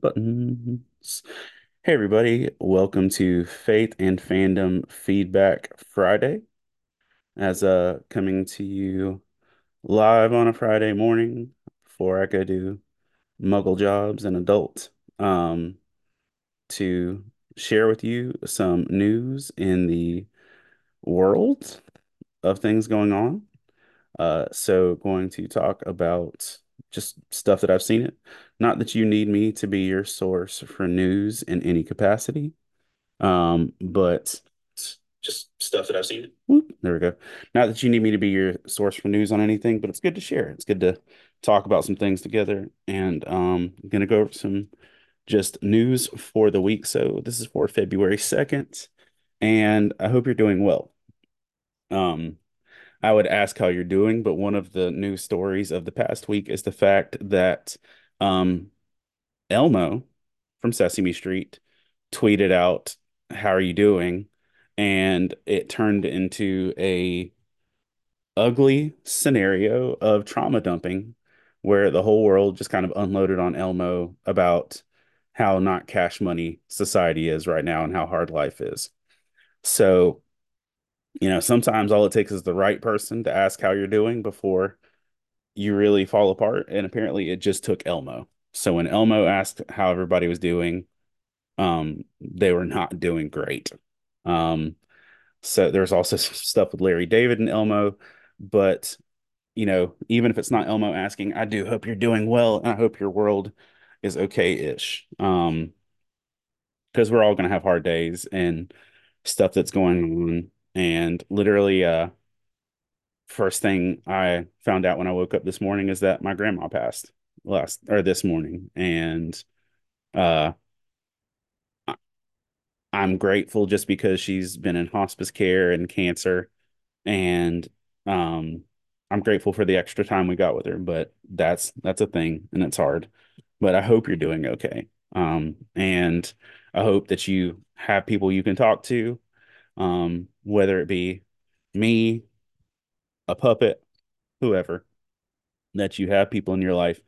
buttons. Hey everybody, welcome to Faith and Fandom Feedback Friday. As uh coming to you live on a Friday morning before I go do muggle jobs and adult um to share with you some news in the world of things going on. Uh, so going to talk about just stuff that I've seen it. Not that you need me to be your source for news in any capacity, um, but just stuff that I've seen. Whoop, there we go. Not that you need me to be your source for news on anything, but it's good to share. It's good to talk about some things together. And um, I'm gonna go over some just news for the week. So this is for February 2nd, and I hope you're doing well. Um, I would ask how you're doing, but one of the news stories of the past week is the fact that um, Elmo from Sesame Street tweeted out, "How are you doing?" and it turned into a ugly scenario of trauma dumping where the whole world just kind of unloaded on Elmo about how not cash money society is right now and how hard life is. So you know, sometimes all it takes is the right person to ask how you're doing before you really fall apart. And apparently it just took Elmo. So when Elmo asked how everybody was doing, um, they were not doing great. Um, so there's also some stuff with Larry David and Elmo, but you know, even if it's not Elmo asking, I do hope you're doing well, and I hope your world is okay-ish. Um, because we're all gonna have hard days and stuff that's going on. And literally, uh, first thing I found out when I woke up this morning is that my grandma passed last or this morning, and uh, I'm grateful just because she's been in hospice care and cancer, and um, I'm grateful for the extra time we got with her. But that's that's a thing, and it's hard. But I hope you're doing okay, um, and I hope that you have people you can talk to, um, whether it be me, a puppet, whoever that you have people in your life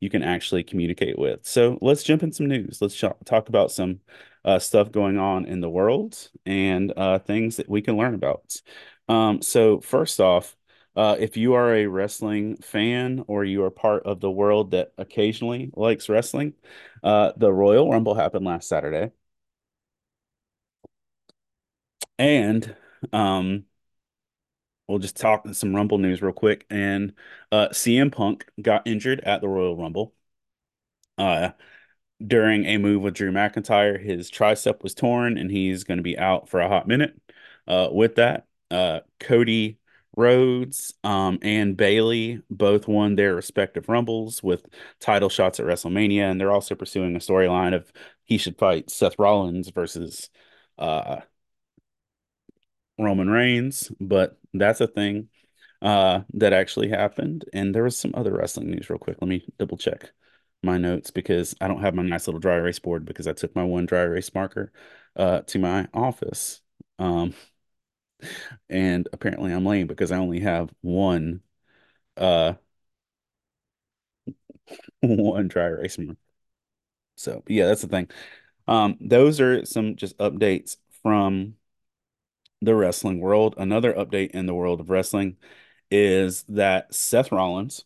you can actually communicate with. So let's jump in some news. Let's talk about some uh, stuff going on in the world and uh, things that we can learn about. Um, so first off, uh, if you are a wrestling fan or you are part of the world that occasionally likes wrestling, uh, the Royal Rumble happened last Saturday. And um, we'll just talk some Rumble news real quick. And uh, CM Punk got injured at the Royal Rumble. Uh, during a move with Drew McIntyre, his tricep was torn, and he's going to be out for a hot minute. Uh, with that, uh, Cody Rhodes um, and Bayley both won their respective Rumbles with title shots at WrestleMania, and they're also pursuing a storyline of he should fight Seth Rollins versus uh, Roman Reigns, but that's a thing uh, that actually happened. And there was some other wrestling news real quick. Let me double check my notes because I don't have my nice little dry erase board because I took my one dry erase marker uh, to my office. Um, and apparently I'm lame because I only have one uh one dry erase marker. So yeah, that's the thing. Um, those are some just updates from the wrestling world. Another update in the world of wrestling is that Seth Rollins,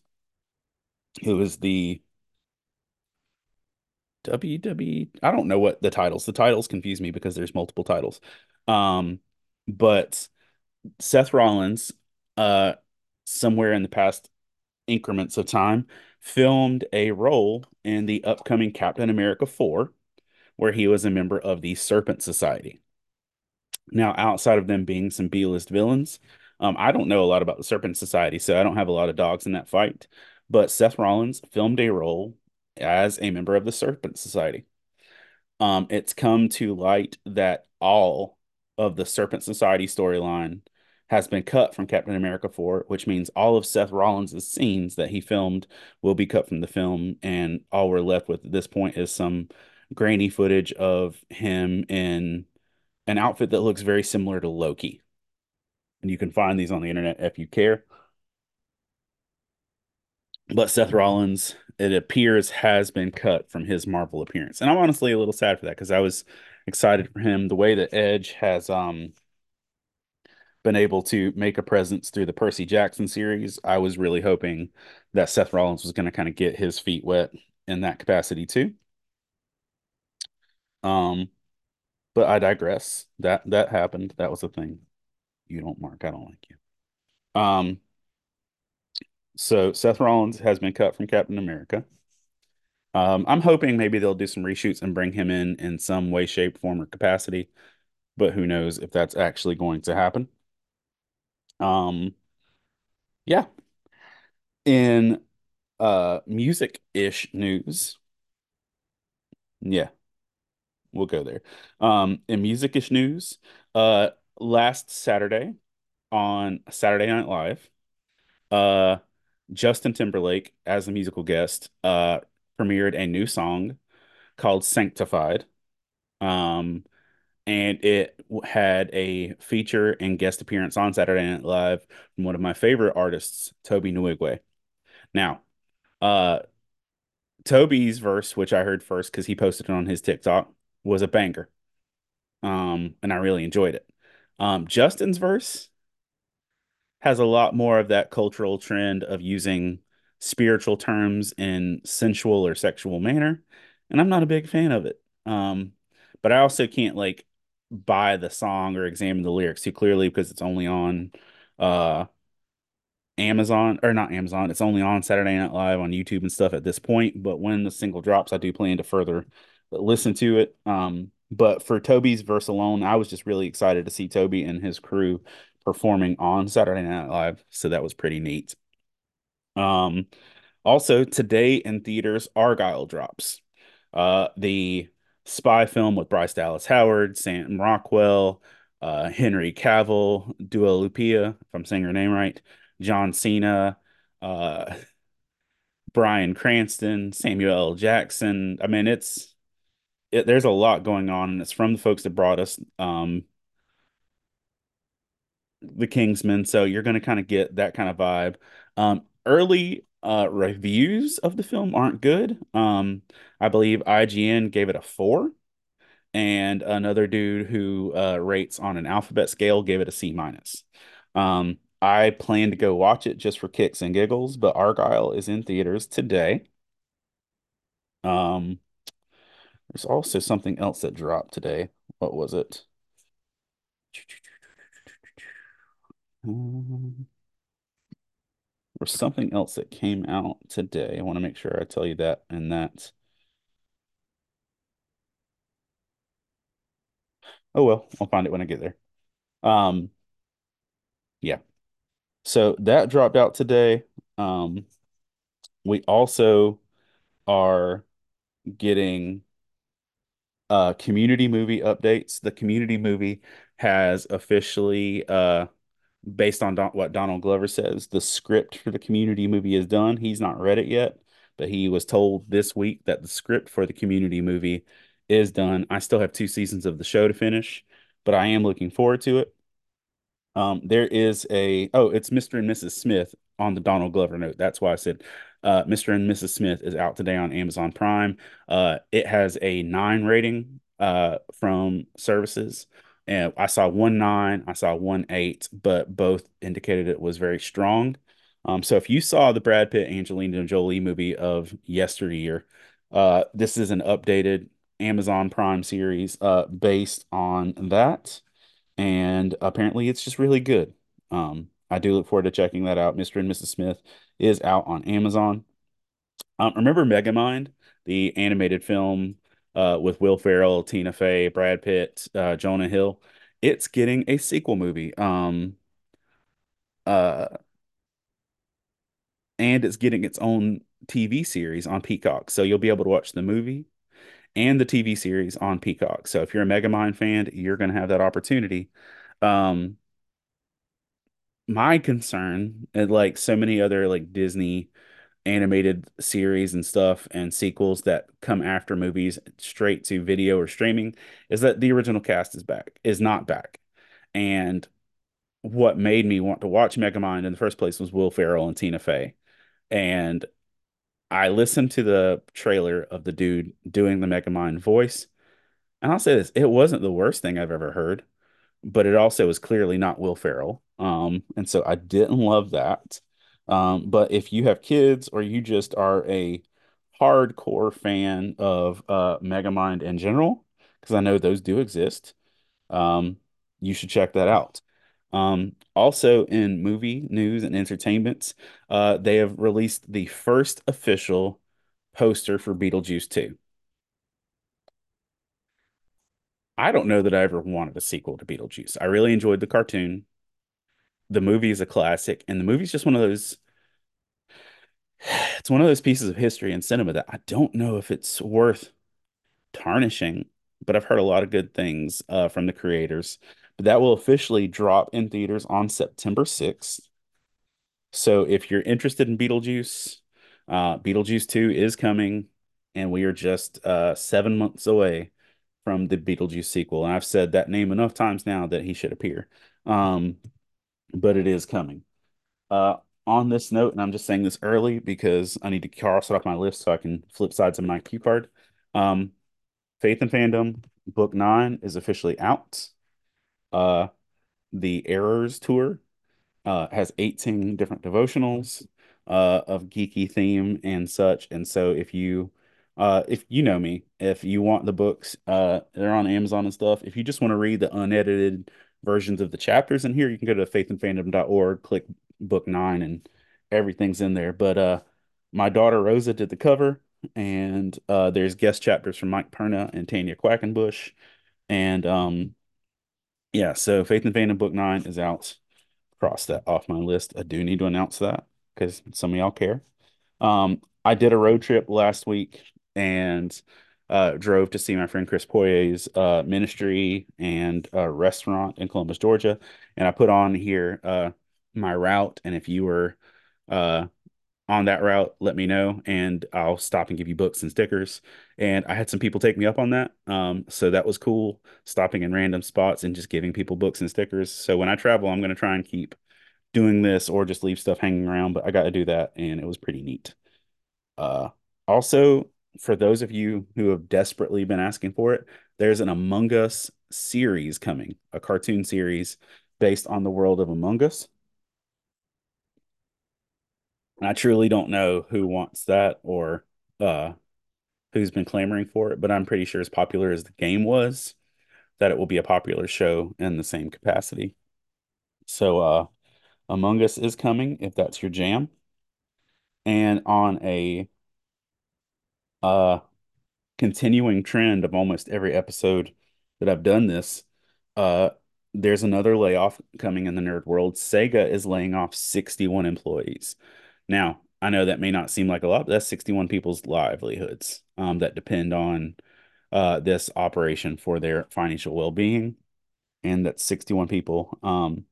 who is the WWE, I don't know what the titles. The titles confuse me because there's multiple titles. Um, but Seth Rollins, uh, somewhere in the past increments of time, filmed a role in the upcoming Captain America 4, where he was a member of the Serpent Society. Now, outside of them being some B-list villains, um, I don't know a lot about the Serpent Society, so I don't have a lot of dogs in that fight. But Seth Rollins filmed a role as a member of the Serpent Society. Um, it's come to light that all of the Serpent Society storyline has been cut from Captain America 4, which means all of Seth Rollins' scenes that he filmed will be cut from the film, and all we're left with at this point is some grainy footage of him in an outfit that looks very similar to Loki. And you can find these on the internet if you care. but Seth Rollins, it appears, has been cut from his Marvel appearance, and I'm honestly a little sad for that because I was excited for him. The way that Edge has um been able to make a presence through the Percy Jackson series, I was really hoping that Seth Rollins was going to kind of get his feet wet in that capacity too. Um, but I digress. That that happened. That was a thing. You don't, Mark. I don't like you. Um, so Seth Rollins has been cut from Captain America. Um, I'm hoping maybe they'll do some reshoots and bring him in in some way, shape, form, or capacity, but who knows if that's actually going to happen. Um, yeah. In uh music-ish news, yeah, we'll go there. Um, in music-ish news, uh, last Saturday on Saturday Night Live, uh, Justin Timberlake, as a musical guest, uh, premiered a new song called Sanctified. Um, and it had a feature and guest appearance on Saturday Night Live from one of my favorite artists, Tobe Nwigwe. Now, uh, Tobe's verse, which I heard first because he posted it on his TikTok, was a banger. Um, and I really enjoyed it. Um, Justin's verse has a lot more of that cultural trend of using spiritual terms in sensual or sexual manner, and I'm not a big fan of it. Um, but I also can't like buy the song or examine the lyrics too clearly because it's only on uh Amazon or not Amazon. It's only on Saturday Night Live on YouTube and stuff at this point. But when the single drops, I do plan to further listen to it. Um, but for Tobe's verse alone, I was just really excited to see Toby and his crew performing on Saturday Night Live. So that was pretty neat. Um, also today in theaters, Argylle drops. Uh, the spy film with Bryce Dallas Howard, Sam Rockwell, uh, Henry Cavill, Dua Lupia, if I'm saying her name right, John Cena, uh, Bryan Cranston, Samuel L. Jackson. I mean, it's it, there's a lot going on, and it's from the folks that brought us um, the Kingsman. So you're going to kind of get that kind of vibe. Um, early uh, reviews of the film aren't good. Um, I believe IGN gave it a four, and another dude who uh, rates on an alphabet scale gave it a C minus. Um, I plan to go watch it just for kicks and giggles, but Argylle is in theaters today. Um, there's also something else that dropped today. What was it? Um, there's something else that came out today. I want to make sure I tell you that and that. Oh well, I'll find it when I get there. Um, yeah. So that dropped out today. Um, we also are getting uh community movie updates. The community movie has officially uh based on Don what Donald Glover says, the script for the community movie is done. He's not read it yet, but he was told this week that the script for the community movie is done. I still have two seasons of the show to finish, but I am looking forward to it. Um, there is a oh, it's Mr. and Mrs. Smith on the Donald Glover note. That's why I said uh, Mr. and Mrs. Smith is out today on Amazon Prime. Uh, it has a nine rating uh, from services. And I saw one nine, I saw one eight, but both indicated it was very strong. Um, so if you saw the Brad Pitt Angelina Jolie movie of yesteryear, uh, this is an updated Amazon Prime series uh, based on that and apparently it's just really good. Um, I do look forward to checking that out. Mr. and Mrs. Smith is out on Amazon. Um, remember Megamind, the animated film uh, with Will Ferrell, Tina Fey, Brad Pitt, uh, Jonah Hill? It's getting a sequel movie. Um, uh, and it's getting its own TV series on Peacock. So you'll be able to watch the movie and the TV series on Peacock. So if you're a Megamind fan, you're going to have that opportunity. Um, my concern, and like so many other like Disney animated series and stuff and sequels that come after movies straight to video or streaming, is that the original cast is back, is not back. And what made me want to watch Megamind in the first place was Will Ferrell and Tina Fey. And I listened to the trailer of the dude doing the Megamind voice, and I'll say this, it wasn't the worst thing I've ever heard, but it also was clearly not Will Ferrell. Um, and so I didn't love that. Um, but if you have kids or you just are a hardcore fan of uh Megamind in general, because I know those do exist, um, you should check that out. Um, also in movie news and entertainment, uh, they have released the first official poster for Beetlejuice 2. I don't know that I ever wanted a sequel to Beetlejuice. I really enjoyed the cartoon. The movie is a classic, and the movie's just one of those, it's one of those pieces of history and cinema that I don't know if it's worth tarnishing, but I've heard a lot of good things uh, from the creators. But that will officially drop in theaters on September 6th. So if you're interested in Beetlejuice, uh, Beetlejuice 2 is coming, and we are just uh, seven months away from the Beetlejuice sequel. And I've said that name enough times now that he should appear. Um, but it is coming. Uh, on this note, and I'm just saying this early because I need to cross it off my list so I can flip sides of my cue card. Um, Faith and Fandom Book Nine is officially out. Uh, the Errors Tour uh, has 18 different devotionals uh, of geeky theme and such. And so if you uh, if you know me, if you want the books, uh, they're on Amazon and stuff. If you just want to read the unedited versions of the chapters in here, you can go to faithandfandom.org, click book nine, and everything's in there. But uh, my daughter Rosa did the cover, and uh, there's guest chapters from Mike Perna and Tanya Quackenbush. And um, yeah, so Faith and Fandom book nine is out cross that off my list. I do need to announce that because some of y'all care. Um, I did a road trip last week and uh, drove to see my friend Chris Poyer's uh, ministry and uh, restaurant in Columbus, Georgia. And I put on here uh, my route. And if you were uh, on that route, let me know and I'll stop and give you books and stickers. And I had some people take me up on that. Um, so that was cool, stopping in random spots and just giving people books and stickers. So when I travel, I'm going to try and keep doing this or just leave stuff hanging around, but I got to do that and it was pretty neat. Uh, also, for those of you who have desperately been asking for it, there's an Among Us series coming, a cartoon series based on the world of Among Us. And I truly don't know who wants that or uh, who's been clamoring for it, but I'm pretty sure as popular as the game was, that it will be a popular show in the same capacity. So, uh, Among Us is coming if that's your jam. And on a uh continuing trend of almost every episode that I've done this, uh there's another layoff coming in the nerd world. Sega is laying off 61 employees. Now, I know that may not seem like a lot, but that's 61 people's livelihoods um, that depend on uh, this operation for their financial well-being. And that's 61 people. Um,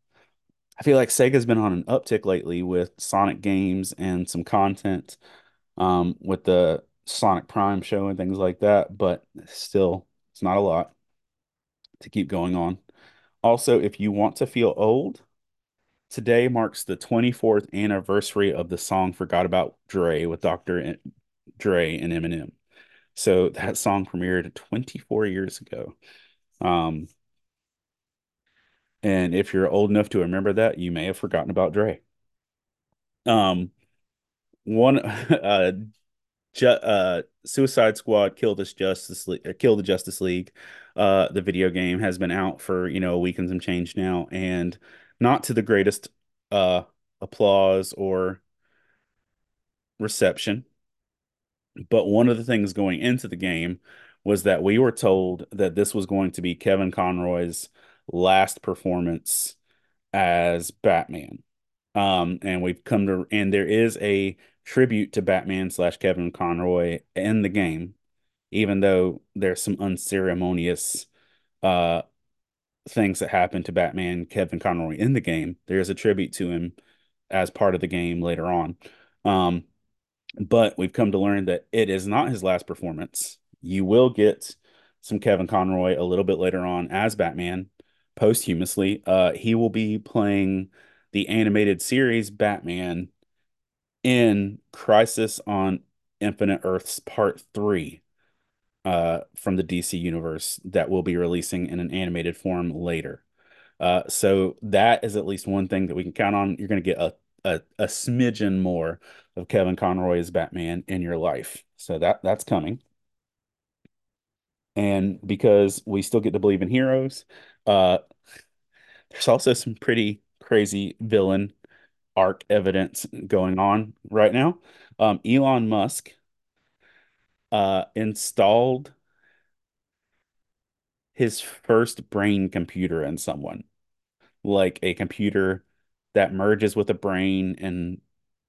I feel like Sega's been on an uptick lately with Sonic games and some content um, with the Sonic Prime show and things like that, but still, it's not a lot to keep going on. Also, if you want to feel old, today marks the 24th anniversary of the song Forgot About Dre with Dr. Dre and Eminem. So that song premiered 24 years ago. Um, and if you're old enough to remember that, you may have forgotten about Dre. Um, one uh, ju uh, Suicide Squad killed this Justice League, uh, kill the Justice League. Uh, the video game has been out for you know a week and some change now, and not to the greatest uh applause or reception. But one of the things going into the game was that we were told that this was going to be Kevin Conroy's last performance as Batman. Um, and we've come to, and there is a tribute to Batman slash Kevin Conroy in the game, even though there's some unceremonious uh things that happen to Batman Kevin Conroy in the game. There's a tribute to him as part of the game later on. Um, but we've come to learn that it is not his last performance. You will get some Kevin Conroy a little bit later on as Batman posthumously. Uh, he will be playing the animated series Batman in Crisis on Infinite Earths Part 3 uh, from the DC universe that will be releasing in an animated form later. Uh, so that is at least one thing that we can count on. You're going to get a, a a smidgen more of Kevin Conroy as Batman in your life. So that that's coming. And because we still get to believe in heroes, uh, there's also some pretty crazy villain arc evidence going on right now. Um, Elon Musk uh, installed his first brain computer in someone, like a computer that merges with a brain and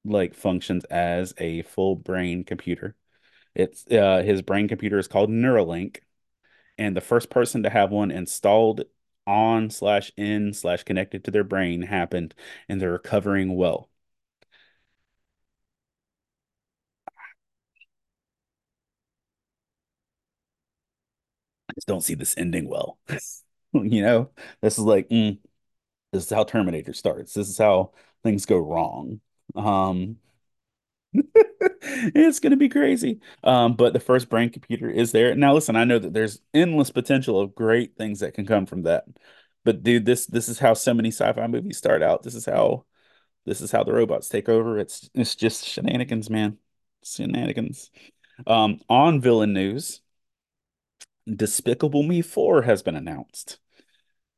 like functions as a full brain computer. It's uh, his brain computer is called Neuralink, and the first person to have one installed on slash in slash connected to their brain happened, and they're recovering well. I just don't see this ending well. You know, this is like mm, this is how Terminator starts. This is how things go wrong. Um, it's gonna be crazy. Um, but the first brain computer is there. Now, listen, I know that there's endless potential of great things that can come from that. But dude, this this is how so many sci-fi movies start out. This is how this is how the robots take over. It's it's just shenanigans, man. Shenanigans. Um, on villain news, Despicable Me 4 has been announced.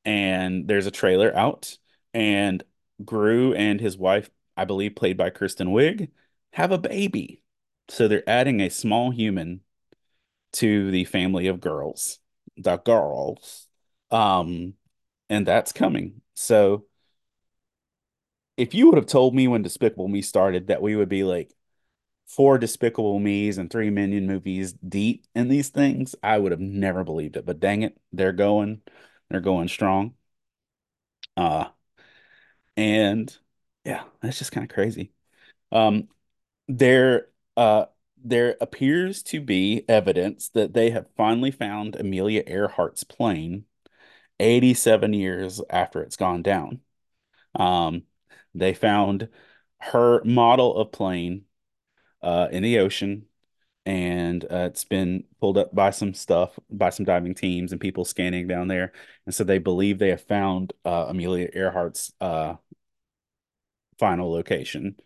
And there's a trailer out, and Gru and his wife, I believe played by Kristen Wiig, have a baby. So they're adding a small human to the family of girls, the girls. Um, and that's coming. So if you would have told me when Despicable Me started that we would be like four Despicable Me's and three Minion movies deep in these things, I would have never believed it. But dang it, they're going, they're going strong. Uh, and yeah, that's just kind of crazy. Um, there, uh, there appears to be evidence that they have finally found Amelia Earhart's plane 87 years after it's gone down. Um, they found her model of plane uh, in the ocean, and uh, it's been pulled up by some stuff, by some diving teams and people scanning down there. And so they believe they have found uh, Amelia Earhart's uh, final location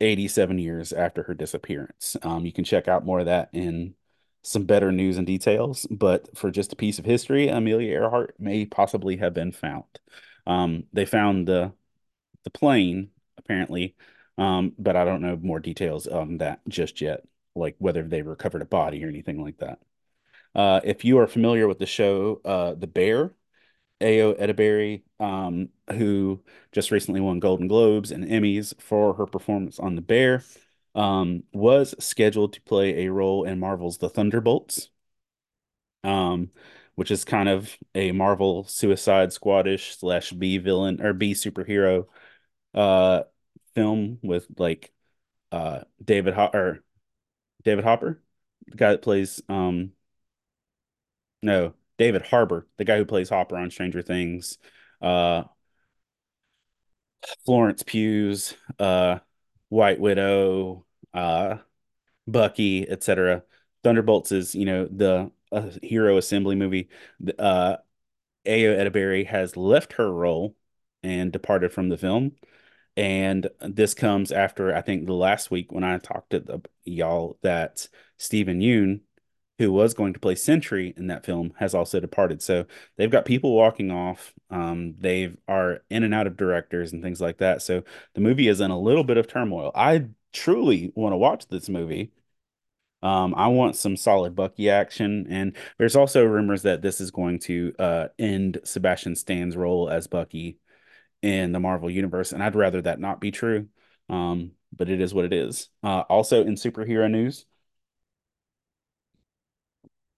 87 years after her disappearance. Um, you can check out more of that in some better news and details. But for just a piece of history, Amelia Earhart may possibly have been found. Um, they found the the plane apparently, um, but I don't know more details on that just yet, like whether they recovered a body or anything like that. Uh, if you are familiar with the show, uh, The Bear, Ayo Edebiri, um, who just recently won Golden Globes and Emmys for her performance on The Bear, um, was scheduled to play a role in Marvel's The Thunderbolts, um, which is kind of a Marvel Suicide Squadish slash B villain or B superhero uh film with like uh David Ho or David Hopper, the guy that plays um no, David Harbour, the guy who plays Hopper on Stranger Things, uh Florence Pugh's uh White Widow, uh Bucky, etc. Thunderbolts is, you know, the uh, hero assembly movie. Uh Ayo Edebiri has left her role and departed from the film. And this comes after I think the last week when I talked to the, y'all that Steven Yeun, who was going to play Sentry in that film, has also departed. So they've got people walking off. Um, they are in and out of directors and things like that. So the movie is in a little bit of turmoil. I truly want to watch this movie. Um, I want some solid Bucky action, and there's also rumors that this is going to uh, end Sebastian Stan's role as Bucky in the Marvel universe, and I'd rather that not be true. Um, but it is what it is. Uh, also in superhero news,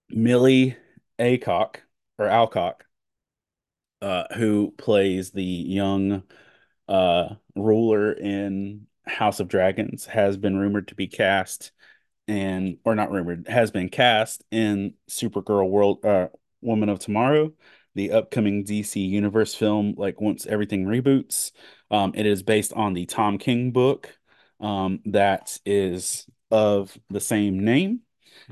Millie Acock or Alcock, uh, who plays the young uh, ruler in House of Dragons, has been rumored to be cast and or not rumored has been cast in Supergirl World uh, Woman of Tomorrow the upcoming DC Universe film, like once everything reboots. Um, it is based on the Tom King book um, that is of the same name.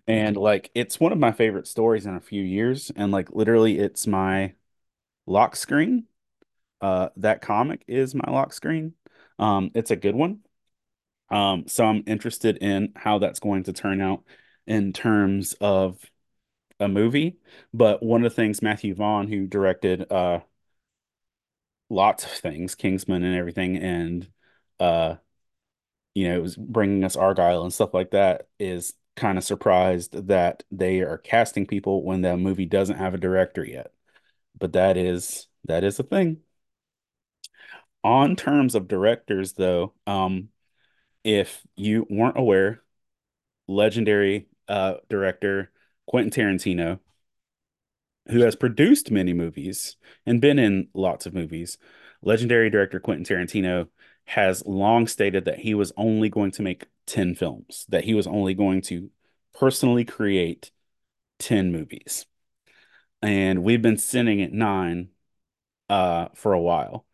And like it's one of my favorite stories in a few years. And like literally it's my lock screen. Uh that comic is my lock screen. Um, it's a good one. Um, so I'm interested in how that's going to turn out in terms of a movie. But one of the things Matthew Vaughn, who directed uh lots of things, Kingsman and everything, and uh, you know, it was bringing us Argylle and stuff like that, is kind of surprised that they are casting people when the movie doesn't have a director yet. But that is that is a thing. On terms of directors, though, um, if you weren't aware, legendary uh director Quentin Tarantino who has produced many movies and been in lots of movies, legendary director Quentin Tarantino has long stated that he was only going to make 10 films, that he was only going to personally create 10 movies. And we've been sitting at nine uh, for a while.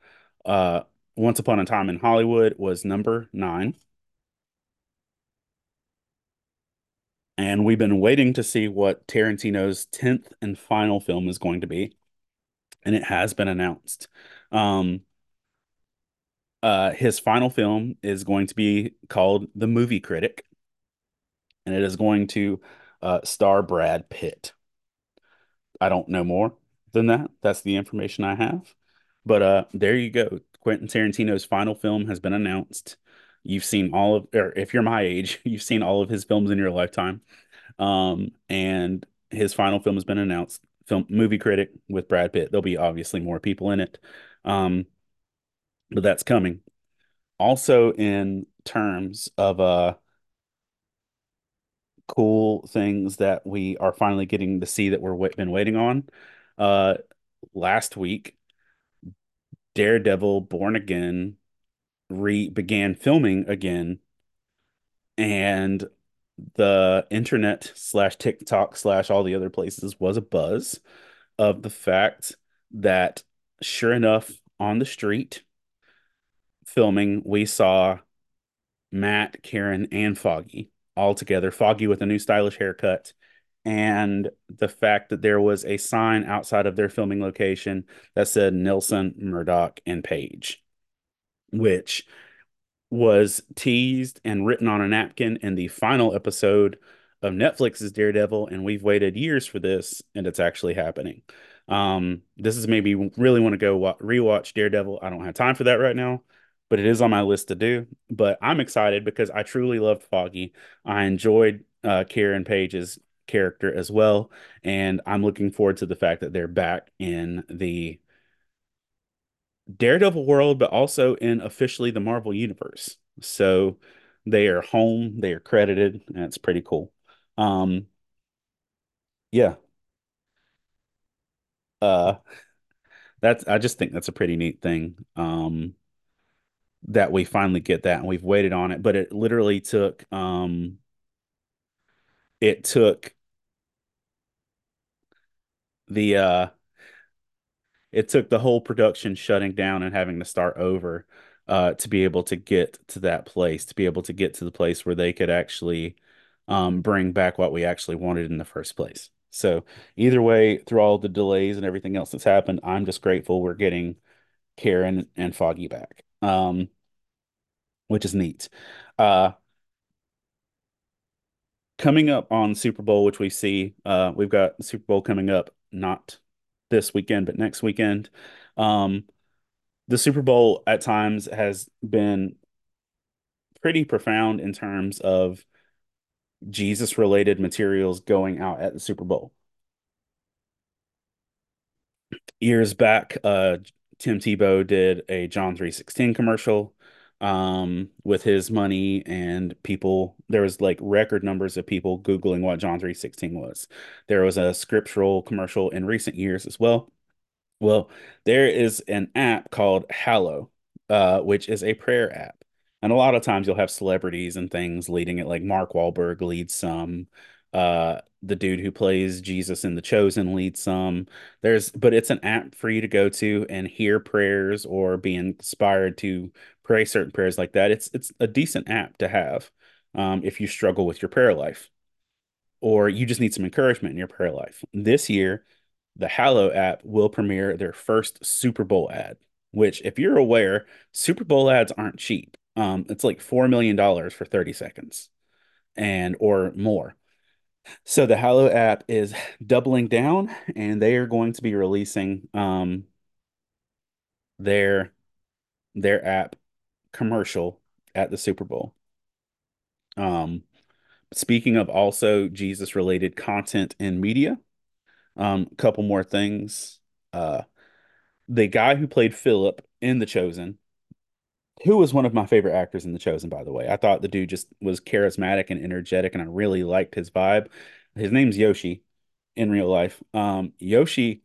Uh, Once Upon a Time in Hollywood was number nine. And we've been waiting to see what Tarantino's 10th and final film is going to be. And it has been announced. Um, uh, his final film is going to be called The Movie Critic, and it is going to uh, star Brad Pitt. I don't know more than that. That's the information I have. But uh, there you go. Quentin Tarantino's final film has been announced. You've seen all of, or if you're my age, you've seen all of his films in your lifetime. Um, and his final film has been announced. Film movie critic with Brad Pitt. There'll be obviously more people in it. Um, but that's coming. Also, in terms of uh cool things that we are finally getting to see that we're been waiting on. Uh, last week, Daredevil Born Again re began filming again, and the internet slash TikTok slash all the other places was a buzz of the fact that sure enough, on the street filming, we saw Matt, Karen, and Foggy all together. Foggy with a new stylish haircut. And the fact that there was a sign outside of their filming location that said Nelson, Murdock, and Page, which was teased and written on a napkin in the final episode of Netflix's Daredevil. And we've waited years for this, and it's actually happening. Um, this is maybe really want to go rewatch Daredevil. I don't have time for that right now but it is on my list to do. But I'm excited because I truly loved Foggy. I enjoyed uh, Karen Page's character as well, and I'm looking forward to the fact that they're back in the Daredevil world, but also in officially the Marvel universe. So they are home, they are credited, and it's pretty cool. Um, yeah. Uh, that's I just think that's a pretty neat thing. Um, that we finally get that and we've waited on it but it literally took um it took the uh it took the whole production shutting down and having to start over uh to be able to get to that place to be able to get to the place where they could actually um bring back what we actually wanted in the first place. So either way through all the delays and everything else that's happened I'm just grateful we're getting Karen and Foggy back um which is neat. Uh, coming up on Super Bowl, which we see, uh, we've got Super Bowl coming up not this weekend, but next weekend. Um, the Super Bowl at times has been pretty profound in terms of Jesus related materials going out at the Super Bowl. Years back, uh, Tim Tebow did a John 316 commercial um with his money and people there was like record numbers of people googling what John 316 was. There was a scriptural commercial in recent years as well. Well, there is an app called Hallow, uh, which is a prayer app. And a lot of times you'll have celebrities and things leading it, like Mark Wahlberg leads some. Uh, the dude who plays Jesus in The Chosen leads some. There's, but it's an app for you to go to and hear prayers or be inspired to pray certain prayers like that. It's it's a decent app to have. um, if you struggle with your prayer life or you just need some encouragement in your prayer life. This year, the Hallow app will premiere their first Super Bowl ad, which, if you're aware, Super Bowl ads aren't cheap. Um, it's like $4 million for 30 seconds and or more. So the Hallow app is doubling down and they are going to be releasing um, their their app commercial at the Super Bowl. Um, speaking of also Jesus related content and media, um, a couple more things. Uh, the guy who played Philip in The Chosen, who was one of my favorite actors in The Chosen, by the way. I thought the dude just was charismatic and energetic, and I really liked his vibe. His name's Yoshi in real life. Um, Yoshi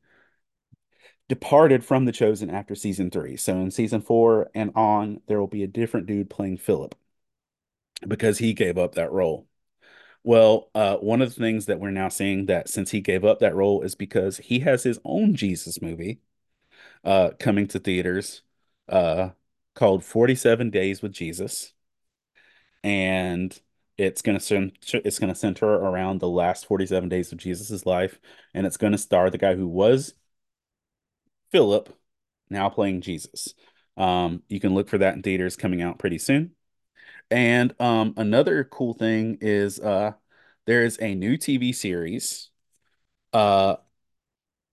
departed from The Chosen after season three. So in season four and on, there will be a different dude playing Philip because he gave up that role. Well, uh, one of the things that we're now seeing that since he gave up that role is because he has his own Jesus movie uh, coming to theaters uh, called 47 Days with Jesus. And it's going to it's going to center around the last 47 days of Jesus's life and it's going to star the guy who was Philip now playing Jesus. Um, you can look for that in theaters coming out pretty soon. And um, another cool thing is uh, there is a new TV series uh,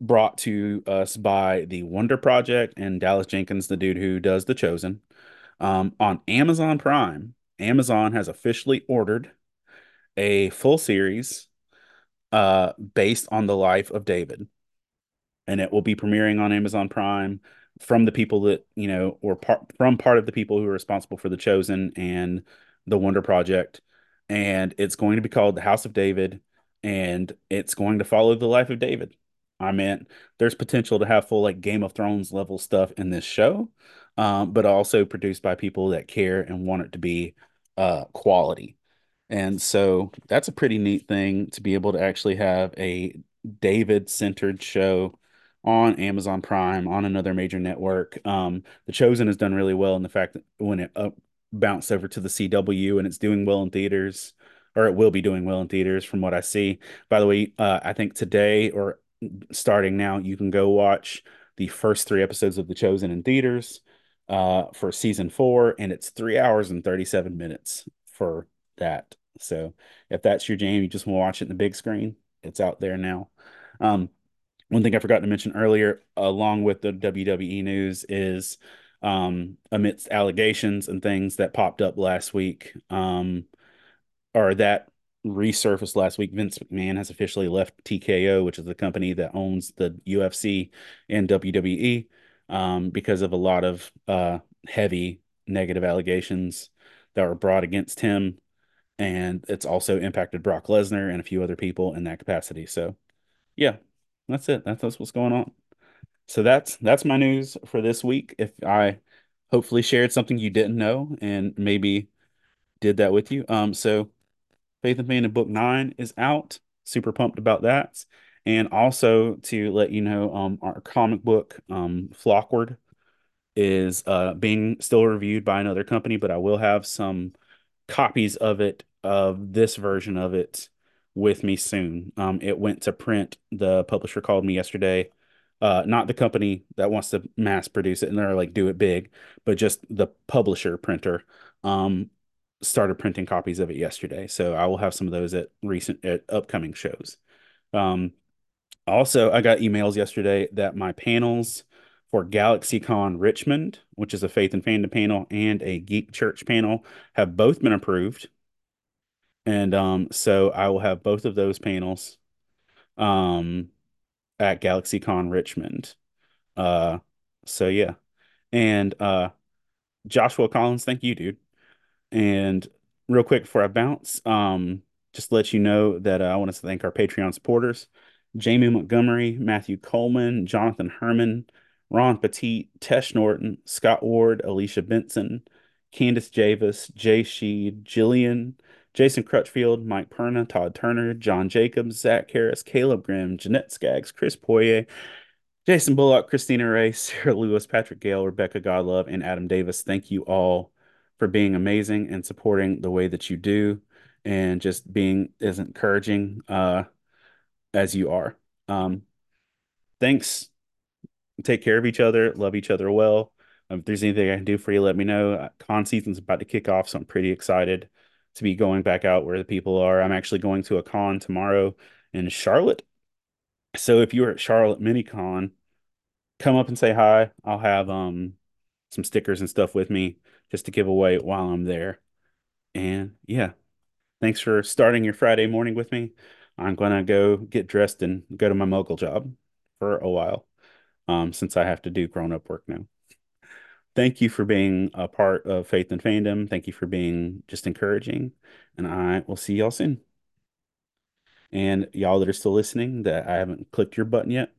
brought to us by the Wonder Project and Dallas Jenkins, the dude who does The Chosen, um, on Amazon Prime. Amazon has officially ordered a full series uh, based on the life of David, and it will be premiering on Amazon Prime from the people that you know, or part from part of the people who are responsible for The Chosen and the Wonder Project, and it's going to be called The House of David, and it's going to follow the life of David. I mean, there's potential to have full like Game of Thrones level stuff in this show, um, but also produced by people that care and want it to be uh, quality. And so that's a pretty neat thing to be able to actually have a David centered show on Amazon Prime on another major network. Um, The Chosen has done really well in the fact that when it up, bounced over to the CW and it's doing well in theaters, or it will be doing well in theaters from what I see. By the way, uh, I think today or starting now, you can go watch the first three episodes of The Chosen in theaters uh, for season four, and it's three hours and 37 minutes for that. So if that's your jam, you just want to watch it in the big screen, it's out there now. Um, one thing I forgot to mention earlier, along with the WWE news, is um, amidst allegations and things that popped up last week, um, or that resurfaced last week, Vince McMahon has officially left TKO, which is the company that owns the UFC and WWE, um, because of a lot of uh, heavy negative allegations that were brought against him. And it's also impacted Brock Lesnar and a few other people in that capacity. So, yeah, that's it. That's, that's what's going on. So that's that's my news for this week. If I hopefully shared something you didn't know and maybe did that with you. Um, so Faith and Fandom Book Nine is out. Super pumped about that. And also to let you know, um, our comic book, um, Flockward, is uh being still reviewed by another company, but I will have some copies of it, of this version of it, with me soon. Um, it went to print. The publisher called me yesterday. Uh, not the company that wants to mass produce it and they're like do it big, but just the publisher printer. Um, started printing copies of it yesterday. So I will have some of those at recent at upcoming shows. Um, also, I got emails yesterday that my panels for GalaxyCon Richmond, which is a Faith and Fandom panel, and a Geek Church panel, have both been approved. And um, so I will have both of those panels um, at GalaxyCon Richmond. Uh, so yeah. And uh, Joshua Collins, thank you, dude. And real quick before I bounce, um, just let you know that uh, I want to thank our Patreon supporters Jamie Montgomery, Matthew Coleman, Jonathan Herman, Ron Petit, Tesh Norton, Scott Ward, Alicia Benson, Candace Javis, Jay Sheed, Jillian, Jason Crutchfield, Mike Perna, Todd Turner, John Jacobs, Zach Harris, Caleb Grimm, Jeanette Skaggs, Chris Poirier, Jason Bullock, Christina Ray, Sarah Lewis, Patrick Gale, Rebecca Godlove, and Adam Davis. Thank you all for being amazing and supporting the way that you do and just being as encouraging uh, as you are. Um, thanks. Take care of each other, love each other well. Um, if there's anything I can do for you, let me know. Uh, Con season's about to kick off, so I'm pretty excited to be going back out where the people are. I'm actually going to a con tomorrow in Charlotte. So if you're at Charlotte MiniCon, come up and say hi. I'll have um some stickers and stuff with me just to give away while I'm there. And yeah, thanks for starting your Friday morning with me. I'm gonna go get dressed and go to my mogul job for a while, um, since I have to do grown-up work now. Thank you for being a part of Faith and Fandom. Thank you for being just encouraging, and I will see y'all soon. And y'all that are still listening, that I haven't clicked your button yet,